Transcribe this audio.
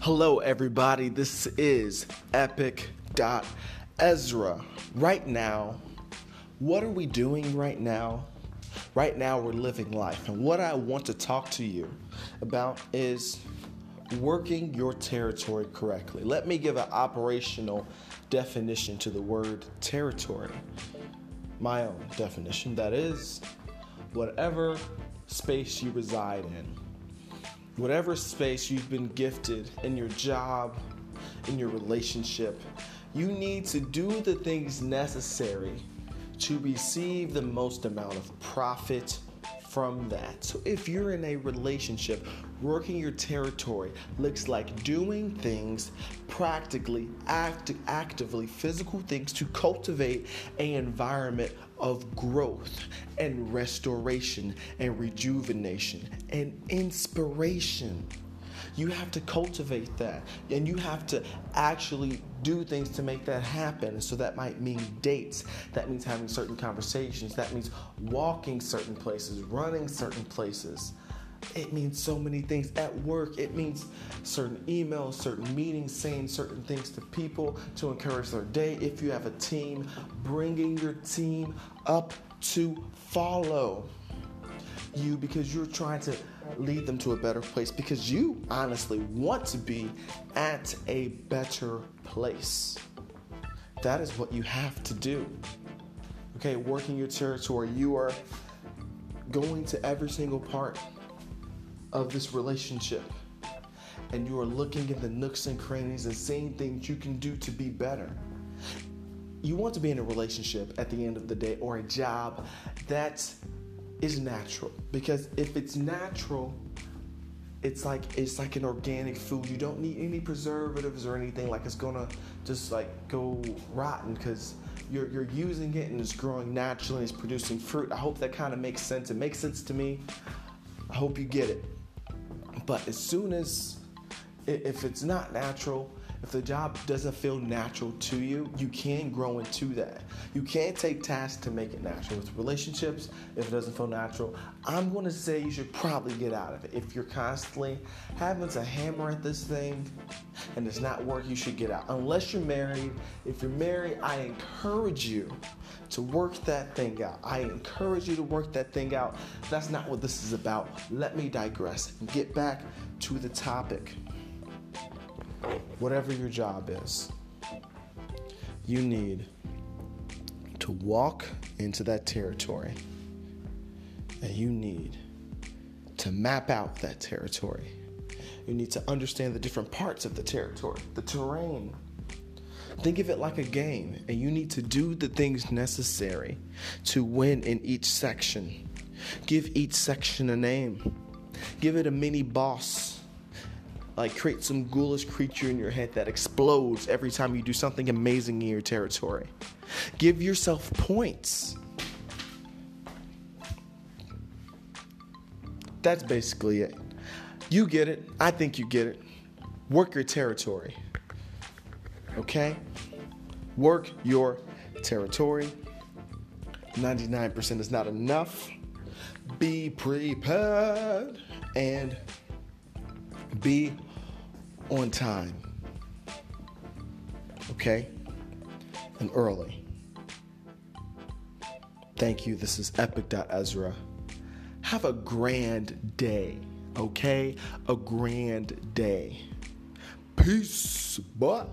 Hello, everybody. This is Epic.Ezra. Right now, what are we doing right now? Right now, we're living life. And what I want to talk to you about is working your territory correctly. Let me give an operational definition to the word territory. My own definition that is, whatever space you reside in whatever space you've been gifted in your job, in your relationship, you need to do the things necessary to receive the most amount of profit from that. So if you're in a relationship, working your territory looks like doing things practically, act, actively, physical things to cultivate an environment of growth and restoration and rejuvenation and inspiration. You have to cultivate that and you have to actually do things to make that happen. So that might mean dates, that means having certain conversations, that means walking certain places, running certain places. It means so many things at work. It means certain emails, certain meetings, saying certain things to people to encourage their day. If you have a team, bringing your team up to follow you because you're trying to lead them to a better place because you honestly want to be at a better place. That is what you have to do. Okay, working your territory, you are going to every single part of this relationship and you are looking in the nooks and crannies and seeing things you can do to be better. You want to be in a relationship at the end of the day or a job that is natural because if it's natural, it's like it's like an organic food. You don't need any preservatives or anything like it's gonna just like go rotten because you're you're using it and it's growing naturally and it's producing fruit. I hope that kind of makes sense. It makes sense to me. I hope you get it. But as soon as if it's not natural, if the job doesn't feel natural to you, you can grow into that. You can't take tasks to make it natural. With relationships, if it doesn't feel natural, I'm to say you should probably get out of it. If you're constantly having to hammer at this thing and it's not working, you should get out. Unless you're married. If you're married, I encourage you to work that thing out. I encourage you to work that thing out. That's not what this is about. Let me digress and get back to the topic whatever your job is, you need to walk into that territory and you need to map out that territory. You need to understand the different parts of the territory, the terrain. Think of it like a game, and you need to do the things necessary to win in each section. Give each section a name, give it a mini boss like create some ghoulish creature in your head that explodes every time you do something amazing in your territory. Give yourself points. That's basically it. You get it. I think you get it. Work your territory. Okay? Work your territory. 99% is not enough. Be prepared and be on time. Okay? And early. Thank you. This is Epic.Ezra. Have a grand day. Okay? A grand day. Peace. Bye.